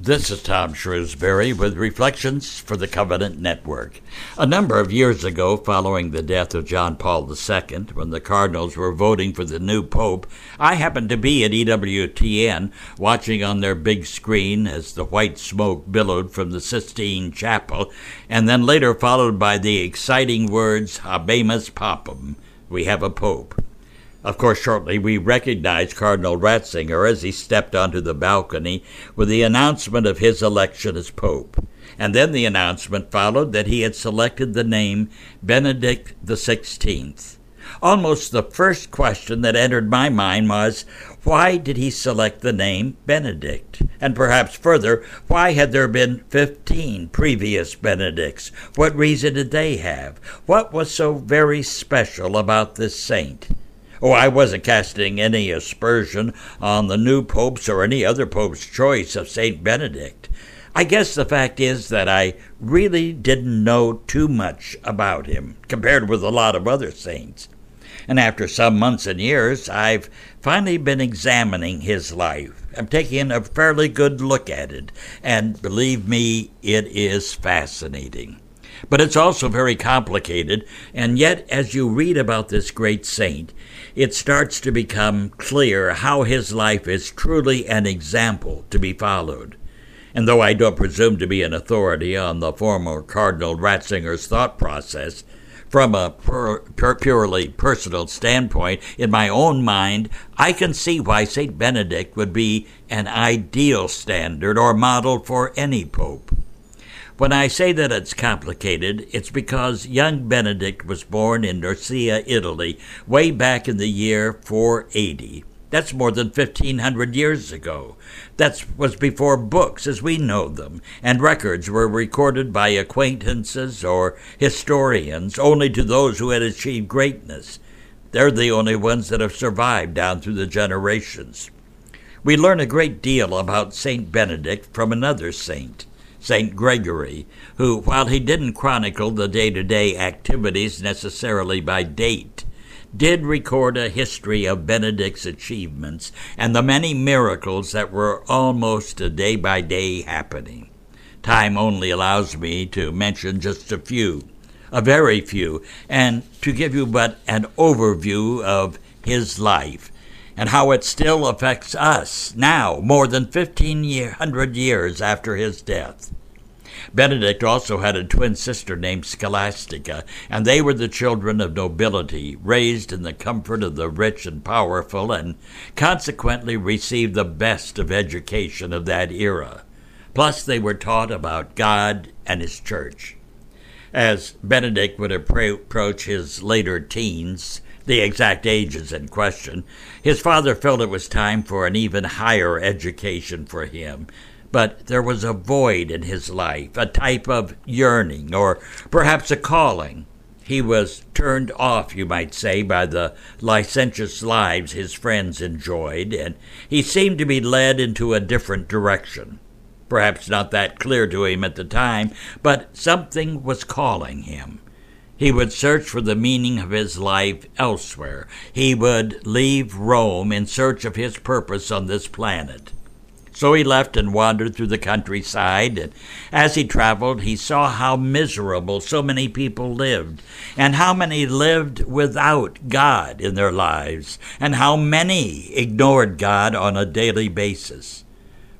This is Tom Shrewsbury with Reflections for the Covenant Network. A number of years ago, following the death of John Paul II, when the Cardinals were voting for the new Pope, I happened to be at EWTN watching on their big screen as the white smoke billowed from the Sistine Chapel, and then later followed by the exciting words, Habemus Papam, we have a Pope. Of course, shortly we recognized Cardinal Ratzinger as he stepped onto the balcony with the announcement of his election as Pope. And then the announcement followed that he had selected the name Benedict XVI. Almost the first question that entered my mind was, why did he select the name Benedict? And perhaps further, why had there been 15 previous Benedicts? What reason did they have? What was so very special about this saint? Oh, I wasn't casting any aspersion on the new pope's or any other pope's choice of St. Benedict. I guess the fact is that I really didn't know too much about him compared with a lot of other saints. And after some months and years, I've finally been examining his life. I'm taking a fairly good look at it, and believe me, it is fascinating. But it's also very complicated, and yet, as you read about this great saint, it starts to become clear how his life is truly an example to be followed. And though I don't presume to be an authority on the former Cardinal Ratzinger's thought process, from a pur- pur- purely personal standpoint, in my own mind, I can see why St. Benedict would be an ideal standard or model for any pope. When I say that it's complicated, it's because young Benedict was born in Nursia, Italy, way back in the year 480. That's more than 1500 years ago. That was before books as we know them, and records were recorded by acquaintances or historians only to those who had achieved greatness. They're the only ones that have survived down through the generations. We learn a great deal about Saint Benedict from another saint. St. Gregory, who, while he didn't chronicle the day to day activities necessarily by date, did record a history of Benedict's achievements and the many miracles that were almost a day by day happening. Time only allows me to mention just a few, a very few, and to give you but an overview of his life and how it still affects us now, more than 1500 years after his death. Benedict also had a twin sister named Scholastica, and they were the children of nobility, raised in the comfort of the rich and powerful, and consequently received the best of education of that era. Plus, they were taught about God and His church. As Benedict would approach his later teens, the exact ages in question, his father felt it was time for an even higher education for him. But there was a void in his life, a type of yearning, or perhaps a calling. He was turned off, you might say, by the licentious lives his friends enjoyed, and he seemed to be led into a different direction. Perhaps not that clear to him at the time, but something was calling him. He would search for the meaning of his life elsewhere. He would leave Rome in search of his purpose on this planet. So he left and wandered through the countryside, and as he traveled, he saw how miserable so many people lived, and how many lived without God in their lives, and how many ignored God on a daily basis.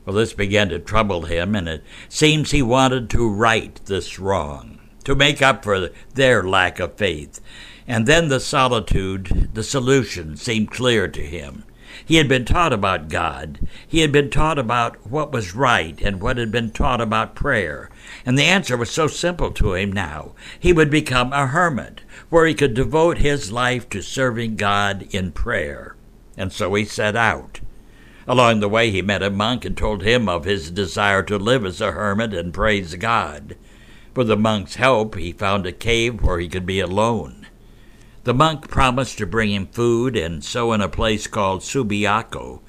Well, this began to trouble him, and it seems he wanted to right this wrong to make up for their lack of faith. And then the solitude, the solution, seemed clear to him. He had been taught about God. He had been taught about what was right and what had been taught about prayer. And the answer was so simple to him now. He would become a hermit, where he could devote his life to serving God in prayer. And so he set out. Along the way, he met a monk and told him of his desire to live as a hermit and praise God. With the monk's help, he found a cave where he could be alone. The monk promised to bring him food, and so, in a place called Subiaco,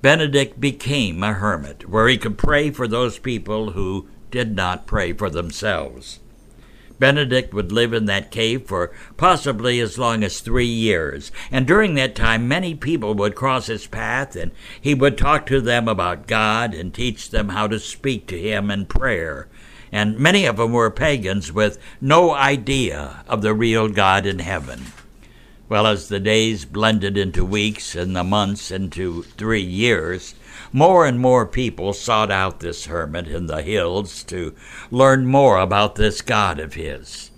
Benedict became a hermit, where he could pray for those people who did not pray for themselves. Benedict would live in that cave for possibly as long as three years, and during that time many people would cross his path, and he would talk to them about God and teach them how to speak to him in prayer. And many of them were pagans with no idea of the real God in heaven. Well, as the days blended into weeks and the months into three years, more and more people sought out this hermit in the hills to learn more about this God of his.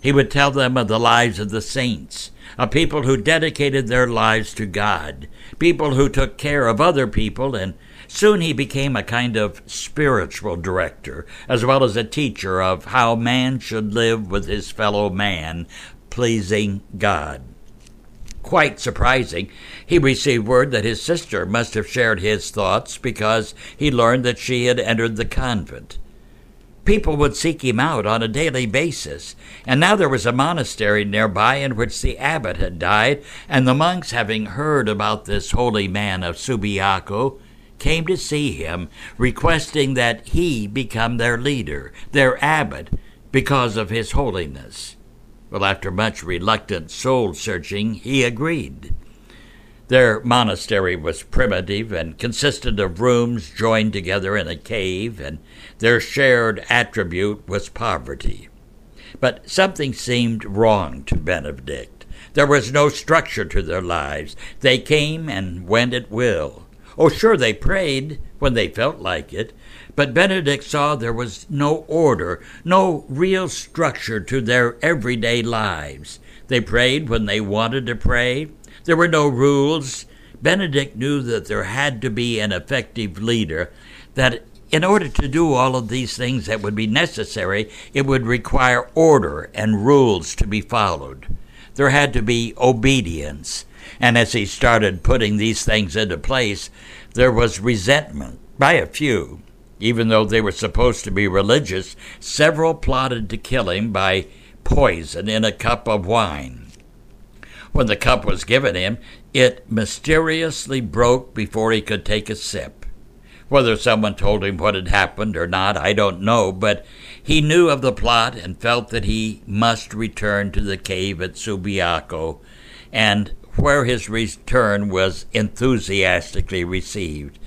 He would tell them of the lives of the saints, of people who dedicated their lives to God, people who took care of other people, and soon he became a kind of spiritual director, as well as a teacher of how man should live with his fellow man, pleasing God quite surprising. He received word that his sister must have shared his thoughts because he learned that she had entered the convent. People would seek him out on a daily basis, and now there was a monastery nearby in which the abbot had died, and the monks, having heard about this holy man of Subiaco, came to see him, requesting that he become their leader, their abbot, because of his holiness. Well, after much reluctant soul searching, he agreed. Their monastery was primitive and consisted of rooms joined together in a cave, and their shared attribute was poverty. But something seemed wrong to Benedict. There was no structure to their lives. They came and went at will. Oh, sure, they prayed when they felt like it, but Benedict saw there was no order, no real structure to their everyday lives. They prayed when they wanted to pray. There were no rules. Benedict knew that there had to be an effective leader, that in order to do all of these things that would be necessary, it would require order and rules to be followed. There had to be obedience. And as he started putting these things into place, there was resentment by a few. Even though they were supposed to be religious, several plotted to kill him by poison in a cup of wine. When the cup was given him, it mysteriously broke before he could take a sip. Whether someone told him what had happened or not, I don't know, but he knew of the plot and felt that he must return to the cave at Subiaco, and where his return was enthusiastically received.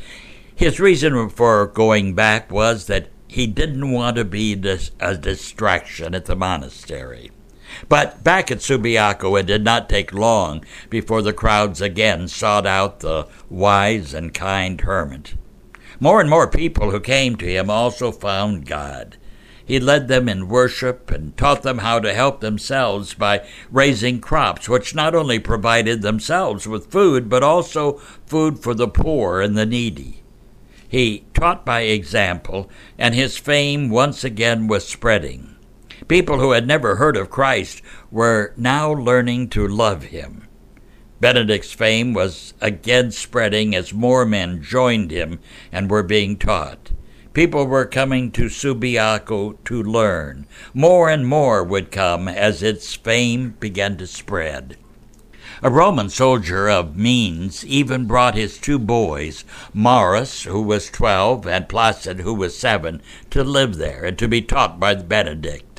His reason for going back was that he didn't want to be a distraction at the monastery. But back at Subiaco, it did not take long before the crowds again sought out the wise and kind hermit. More and more people who came to him also found God. He led them in worship and taught them how to help themselves by raising crops, which not only provided themselves with food, but also food for the poor and the needy. He taught by example, and his fame once again was spreading. People who had never heard of Christ were now learning to love him. Benedict's fame was again spreading as more men joined him and were being taught. People were coming to Subiaco to learn. More and more would come as its fame began to spread. A Roman soldier of means even brought his two boys, Maurus, who was twelve, and Placid, who was seven, to live there and to be taught by Benedict.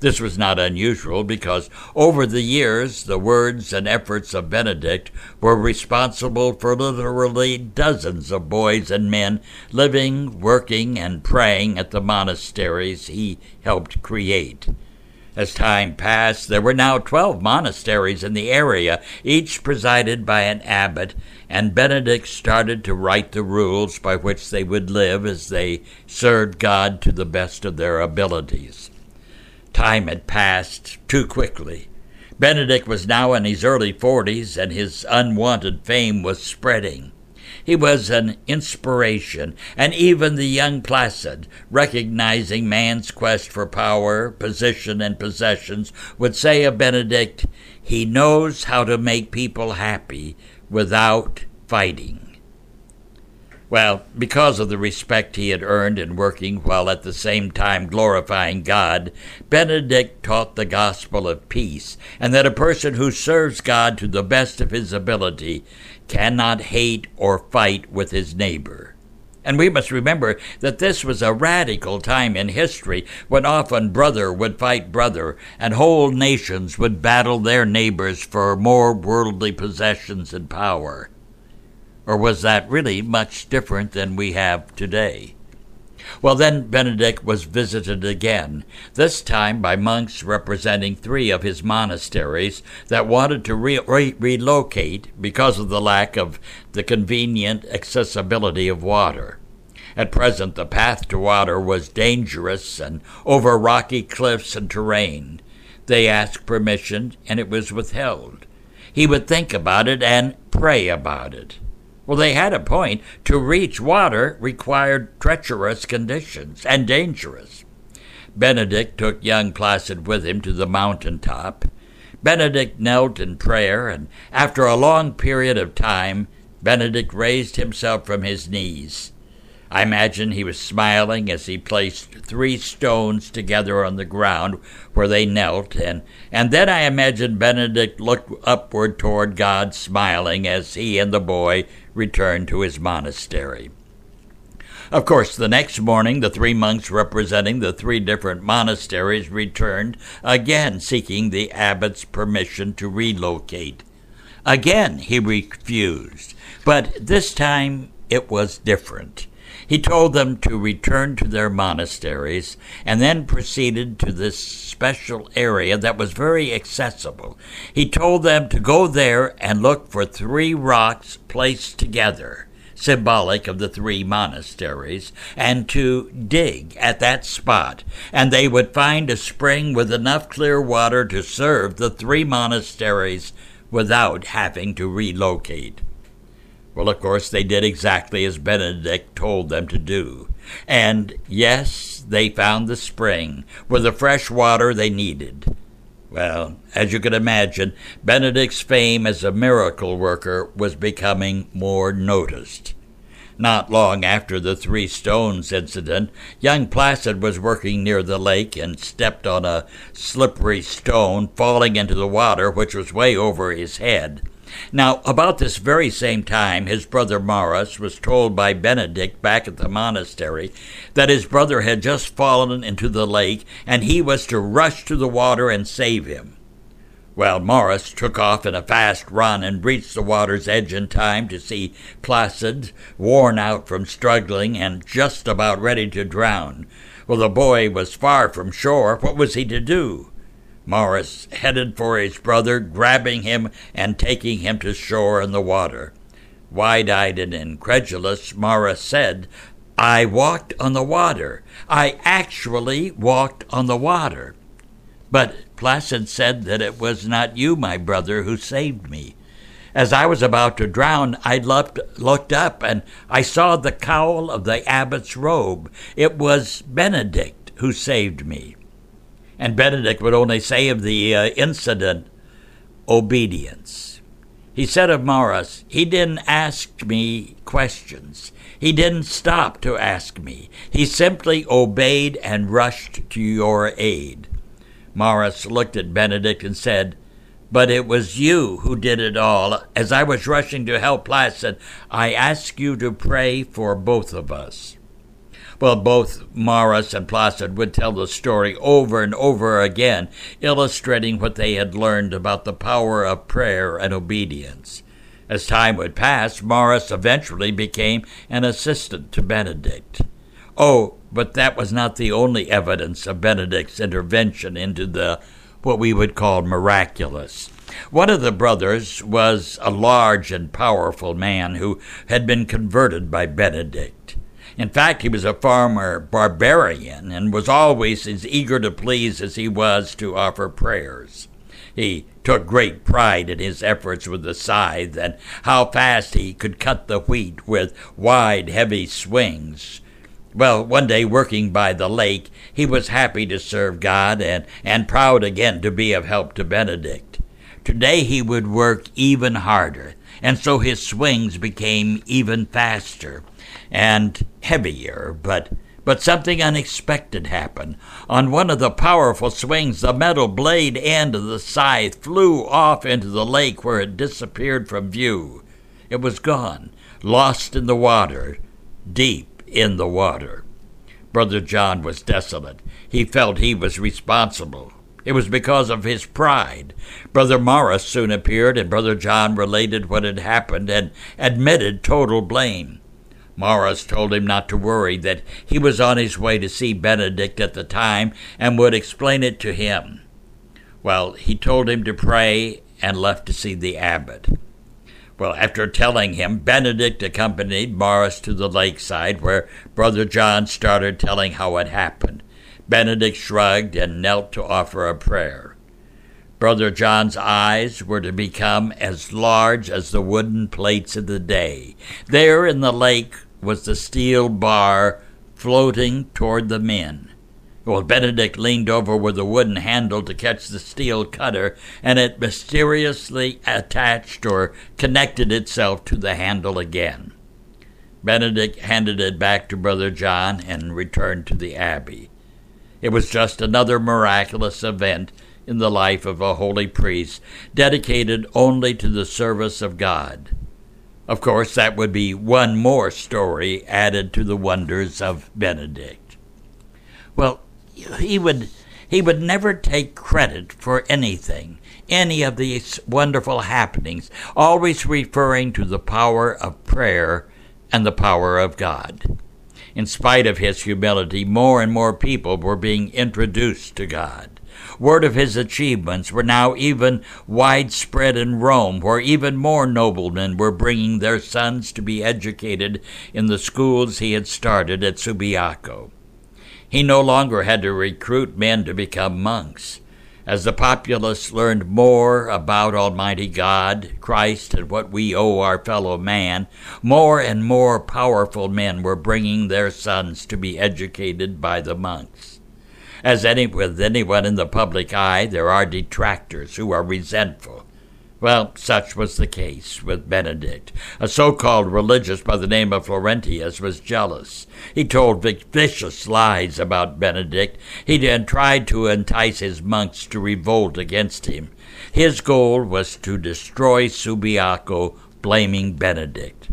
This was not unusual because over the years the words and efforts of Benedict were responsible for literally dozens of boys and men living, working, and praying at the monasteries he helped create. As time passed, there were now twelve monasteries in the area, each presided by an abbot, and Benedict started to write the rules by which they would live as they served God to the best of their abilities. Time had passed too quickly. Benedict was now in his early forties, and his unwanted fame was spreading. He was an inspiration, and even the young Placid, recognizing man's quest for power, position, and possessions, would say of Benedict, he knows how to make people happy without fighting. Well, because of the respect he had earned in working while at the same time glorifying God, Benedict taught the gospel of peace, and that a person who serves God to the best of his ability cannot hate or fight with his neighbor. And we must remember that this was a radical time in history when often brother would fight brother and whole nations would battle their neighbors for more worldly possessions and power. Or was that really much different than we have today? Well, then Benedict was visited again, this time by monks representing three of his monasteries that wanted to re- re- relocate because of the lack of the convenient accessibility of water. At present, the path to water was dangerous and over rocky cliffs and terrain. They asked permission, and it was withheld. He would think about it and pray about it. Well, they had a point. To reach water required treacherous conditions and dangerous. Benedict took young Placid with him to the mountain top. Benedict knelt in prayer, and after a long period of time, Benedict raised himself from his knees. I imagine he was smiling as he placed three stones together on the ground where they knelt, and, and then I imagine Benedict looked upward toward God, smiling as he and the boy returned to his monastery. Of course, the next morning, the three monks representing the three different monasteries returned, again seeking the abbot's permission to relocate. Again, he refused, but this time it was different. He told them to return to their monasteries and then proceeded to this special area that was very accessible. He told them to go there and look for three rocks placed together, symbolic of the three monasteries, and to dig at that spot, and they would find a spring with enough clear water to serve the three monasteries without having to relocate. Well, of course, they did exactly as Benedict told them to do. And yes, they found the spring with the fresh water they needed. Well, as you can imagine, Benedict's fame as a miracle worker was becoming more noticed. Not long after the Three Stones incident, young Placid was working near the lake and stepped on a slippery stone, falling into the water, which was way over his head. Now, about this very same time, his brother Maurus was told by Benedict back at the monastery that his brother had just fallen into the lake and he was to rush to the water and save him. Well, Maurus took off in a fast run and reached the water's edge in time to see Placid, worn out from struggling and just about ready to drown. Well, the boy was far from shore. What was he to do? Maurus headed for his brother, grabbing him and taking him to shore in the water. Wide eyed and incredulous, Maurus said, I walked on the water. I actually walked on the water. But Placid said that it was not you, my brother, who saved me. As I was about to drown, I looked, looked up and I saw the cowl of the abbot's robe. It was Benedict who saved me. And Benedict would only say of the uh, incident, obedience. He said of Maurus, he didn't ask me questions. He didn't stop to ask me. He simply obeyed and rushed to your aid. Maurus looked at Benedict and said, But it was you who did it all. As I was rushing to help Placid, I asked you to pray for both of us. Well, both Maurus and Placid would tell the story over and over again, illustrating what they had learned about the power of prayer and obedience. As time would pass, Maurus eventually became an assistant to Benedict. Oh, but that was not the only evidence of Benedict's intervention into the what we would call miraculous. One of the brothers was a large and powerful man who had been converted by Benedict. In fact, he was a farmer barbarian and was always as eager to please as he was to offer prayers. He took great pride in his efforts with the scythe and how fast he could cut the wheat with wide, heavy swings. Well, one day working by the lake, he was happy to serve God and, and proud again to be of help to Benedict. Today he would work even harder, and so his swings became even faster and heavier, but but something unexpected happened. On one of the powerful swings, the metal blade end of the scythe flew off into the lake where it disappeared from view. It was gone, lost in the water, deep in the water. Brother John was desolate. He felt he was responsible. It was because of his pride. Brother Maurus soon appeared, and Brother John related what had happened and admitted total blame. Maurus told him not to worry, that he was on his way to see Benedict at the time and would explain it to him. Well, he told him to pray and left to see the abbot. Well, after telling him, Benedict accompanied Maurus to the lakeside where Brother John started telling how it happened. Benedict shrugged and knelt to offer a prayer. Brother John's eyes were to become as large as the wooden plates of the day. There in the lake was the steel bar floating toward the men. Well, Benedict leaned over with a wooden handle to catch the steel cutter, and it mysteriously attached or connected itself to the handle again. Benedict handed it back to Brother John and returned to the abbey. It was just another miraculous event in the life of a holy priest, dedicated only to the service of God. Of course, that would be one more story added to the wonders of Benedict. Well, he would he would never take credit for anything, any of these wonderful happenings, always referring to the power of prayer and the power of God. In spite of his humility, more and more people were being introduced to God. Word of his achievements were now even widespread in Rome, where even more noblemen were bringing their sons to be educated in the schools he had started at Subiaco. He no longer had to recruit men to become monks. As the populace learned more about Almighty God, Christ, and what we owe our fellow man, more and more powerful men were bringing their sons to be educated by the monks. As any, with anyone in the public eye, there are detractors who are resentful well, such was the case with Benedict. A so called religious by the name of Florentius was jealous. He told vicious lies about Benedict. He then tried to entice his monks to revolt against him. His goal was to destroy Subiaco, blaming Benedict.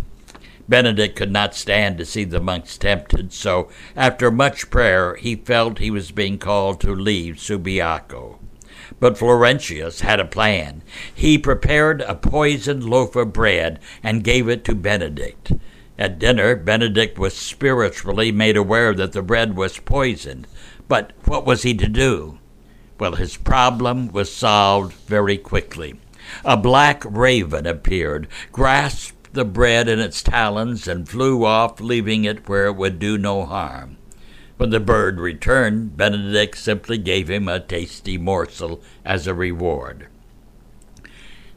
Benedict could not stand to see the monks tempted, so after much prayer he felt he was being called to leave Subiaco. But Florentius had a plan. He prepared a poisoned loaf of bread and gave it to Benedict. At dinner, Benedict was spiritually made aware that the bread was poisoned. But what was he to do? Well, his problem was solved very quickly. A black raven appeared, grasped the bread in its talons, and flew off, leaving it where it would do no harm. When the bird returned, Benedict simply gave him a tasty morsel as a reward.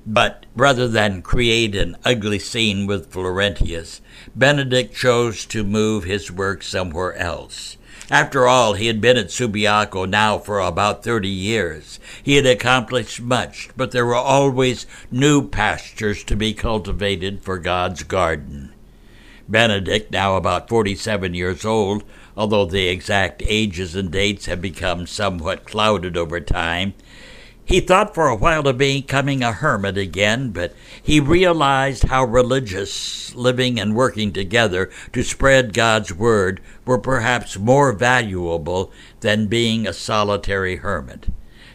But rather than create an ugly scene with Florentius, Benedict chose to move his work somewhere else. After all, he had been at Subiaco now for about thirty years. He had accomplished much, but there were always new pastures to be cultivated for God's garden. Benedict, now about forty seven years old, although the exact ages and dates have become somewhat clouded over time. He thought for a while of becoming a hermit again, but he realized how religious living and working together to spread God's word were perhaps more valuable than being a solitary hermit.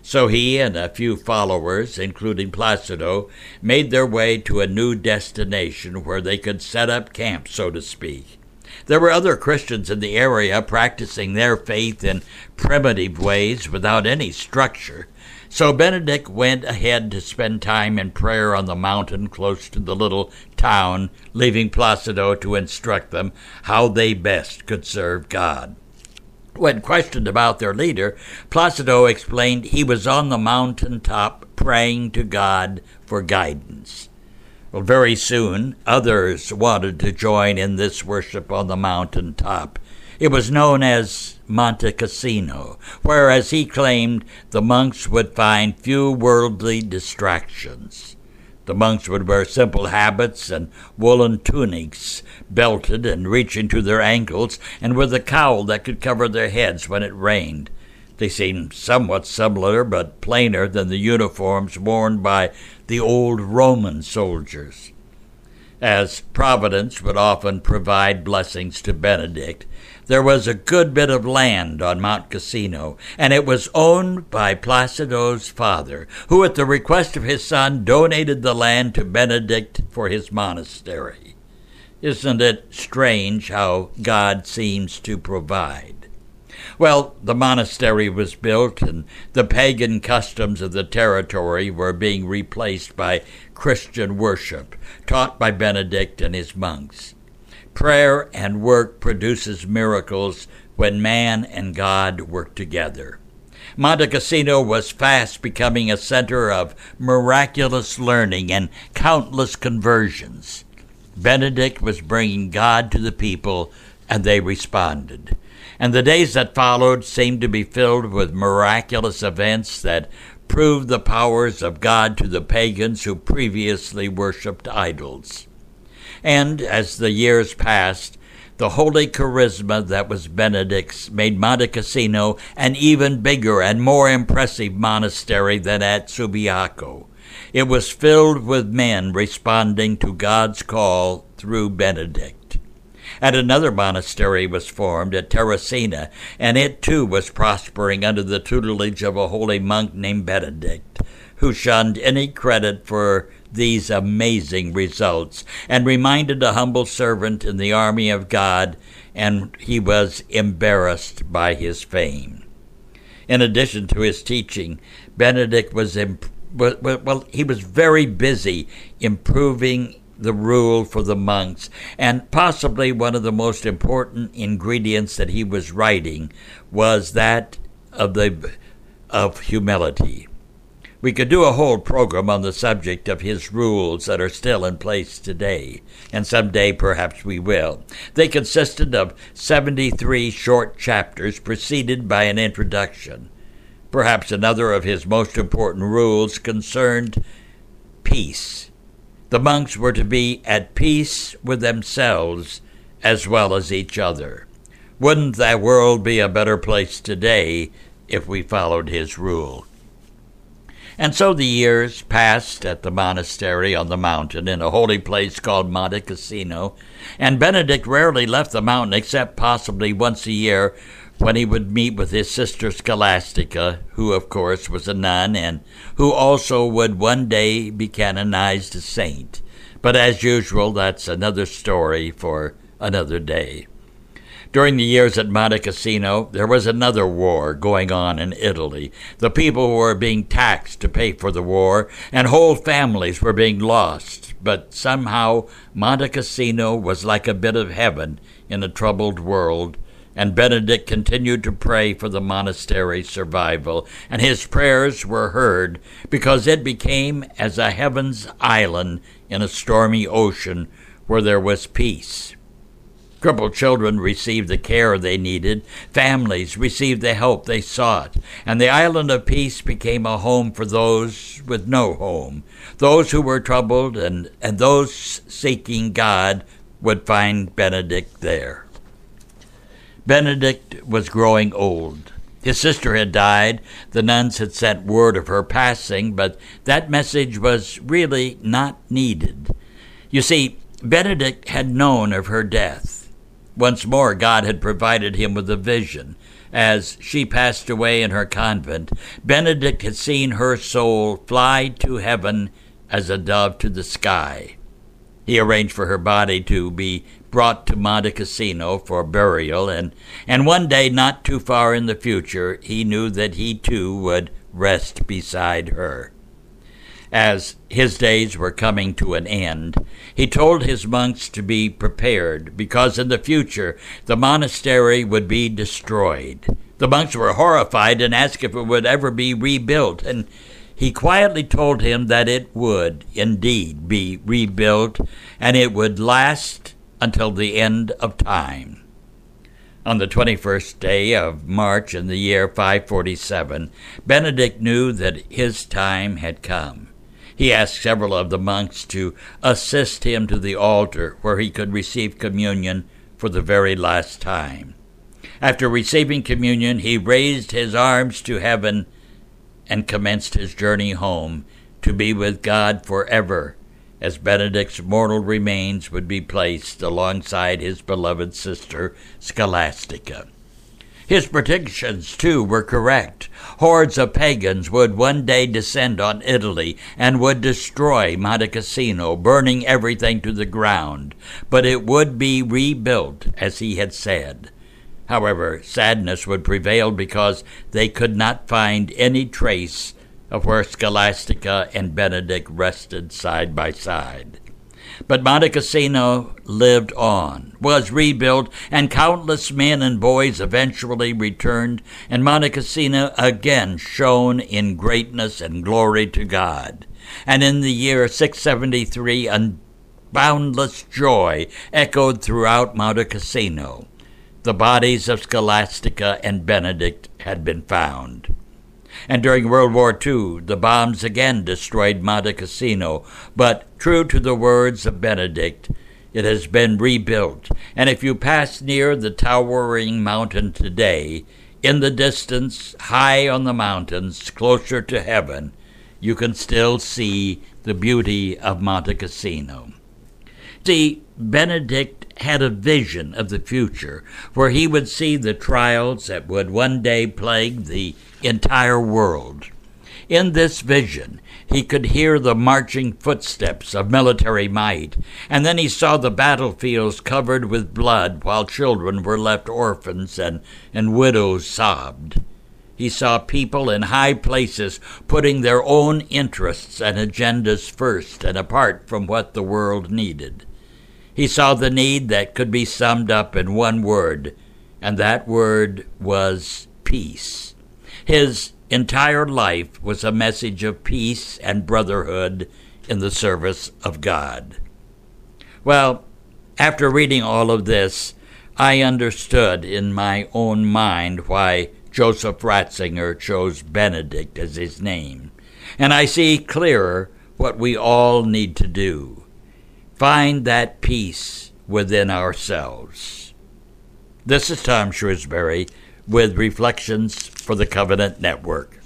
So he and a few followers, including Placido, made their way to a new destination where they could set up camp, so to speak. There were other Christians in the area practicing their faith in primitive ways without any structure. So Benedict went ahead to spend time in prayer on the mountain close to the little town, leaving Placido to instruct them how they best could serve God. When questioned about their leader, Placido explained he was on the mountain top praying to God for guidance. Well, very soon others wanted to join in this worship on the mountain top. It was known as Monte Cassino, where, as he claimed, the monks would find few worldly distractions. The monks would wear simple habits and woolen tunics, belted and reaching to their ankles, and with a cowl that could cover their heads when it rained. They seemed somewhat similar but plainer than the uniforms worn by the old Roman soldiers. As Providence would often provide blessings to Benedict, there was a good bit of land on Mount Cassino, and it was owned by Placido's father, who, at the request of his son, donated the land to Benedict for his monastery. Isn't it strange how God seems to provide? Well, the monastery was built, and the pagan customs of the territory were being replaced by Christian worship, taught by Benedict and his monks. Prayer and work produces miracles when man and God work together. Monte Cassino was fast becoming a center of miraculous learning and countless conversions. Benedict was bringing God to the people, and they responded. And the days that followed seemed to be filled with miraculous events that proved the powers of God to the pagans who previously worshipped idols. And as the years passed, the holy charisma that was Benedict's made Monte Cassino an even bigger and more impressive monastery than at Subiaco. It was filled with men responding to God's call through Benedict. And another monastery was formed at Terracina, and it too was prospering under the tutelage of a holy monk named Benedict, who shunned any credit for these amazing results and reminded a humble servant in the army of God, and he was embarrassed by his fame. In addition to his teaching, Benedict was imp- well, he was very busy improving the rule for the monks, and possibly one of the most important ingredients that he was writing was that of the of humility. We could do a whole program on the subject of his rules that are still in place today, and someday perhaps we will. They consisted of 73 short chapters preceded by an introduction. Perhaps another of his most important rules concerned peace. The monks were to be at peace with themselves as well as each other. Wouldn't that world be a better place today if we followed his rule? And so the years passed at the monastery on the mountain in a holy place called Monte Cassino, and Benedict rarely left the mountain except possibly once a year when he would meet with his sister Scholastica, who of course was a nun and who also would one day be canonized a saint. But as usual, that's another story for another day. During the years at Monte Cassino, there was another war going on in Italy. The people were being taxed to pay for the war, and whole families were being lost. But somehow, Monte Cassino was like a bit of heaven in a troubled world, and Benedict continued to pray for the monastery's survival, and his prayers were heard because it became as a heaven's island in a stormy ocean where there was peace. Crippled children received the care they needed, families received the help they sought, and the island of peace became a home for those with no home. Those who were troubled and, and those seeking God would find Benedict there. Benedict was growing old. His sister had died. The nuns had sent word of her passing, but that message was really not needed. You see, Benedict had known of her death. Once more, God had provided him with a vision. As she passed away in her convent, Benedict had seen her soul fly to heaven as a dove to the sky. He arranged for her body to be brought to Monte Cassino for burial, and, and one day, not too far in the future, he knew that he too would rest beside her. As his days were coming to an end, he told his monks to be prepared because in the future the monastery would be destroyed. The monks were horrified and asked if it would ever be rebuilt, and he quietly told him that it would indeed be rebuilt and it would last until the end of time. On the 21st day of March in the year 547, Benedict knew that his time had come. He asked several of the monks to assist him to the altar where he could receive communion for the very last time. After receiving communion, he raised his arms to heaven and commenced his journey home to be with God forever as Benedict's mortal remains would be placed alongside his beloved sister Scholastica. His predictions, too, were correct. Hordes of pagans would one day descend on Italy and would destroy Monte Cassino, burning everything to the ground. But it would be rebuilt, as he had said. However, sadness would prevail because they could not find any trace of where Scholastica and Benedict rested side by side. But Monte Cassino lived on, was rebuilt, and countless men and boys eventually returned, and Monte Cassino again shone in greatness and glory to God. And in the year 673, unboundless joy echoed throughout Monte Cassino. The bodies of Scholastica and Benedict had been found. And during World War II, the bombs again destroyed Monte Cassino. But true to the words of Benedict, it has been rebuilt. And if you pass near the towering mountain today, in the distance, high on the mountains, closer to heaven, you can still see the beauty of Monte Cassino. See, Benedict had a vision of the future where he would see the trials that would one day plague the entire world. In this vision, he could hear the marching footsteps of military might, and then he saw the battlefields covered with blood while children were left orphans and, and widows sobbed. He saw people in high places putting their own interests and agendas first and apart from what the world needed. He saw the need that could be summed up in one word, and that word was peace. His entire life was a message of peace and brotherhood in the service of God. Well, after reading all of this, I understood in my own mind why Joseph Ratzinger chose Benedict as his name, and I see clearer what we all need to do find that peace within ourselves. This is Tom Shrewsbury with Reflections for the Covenant Network.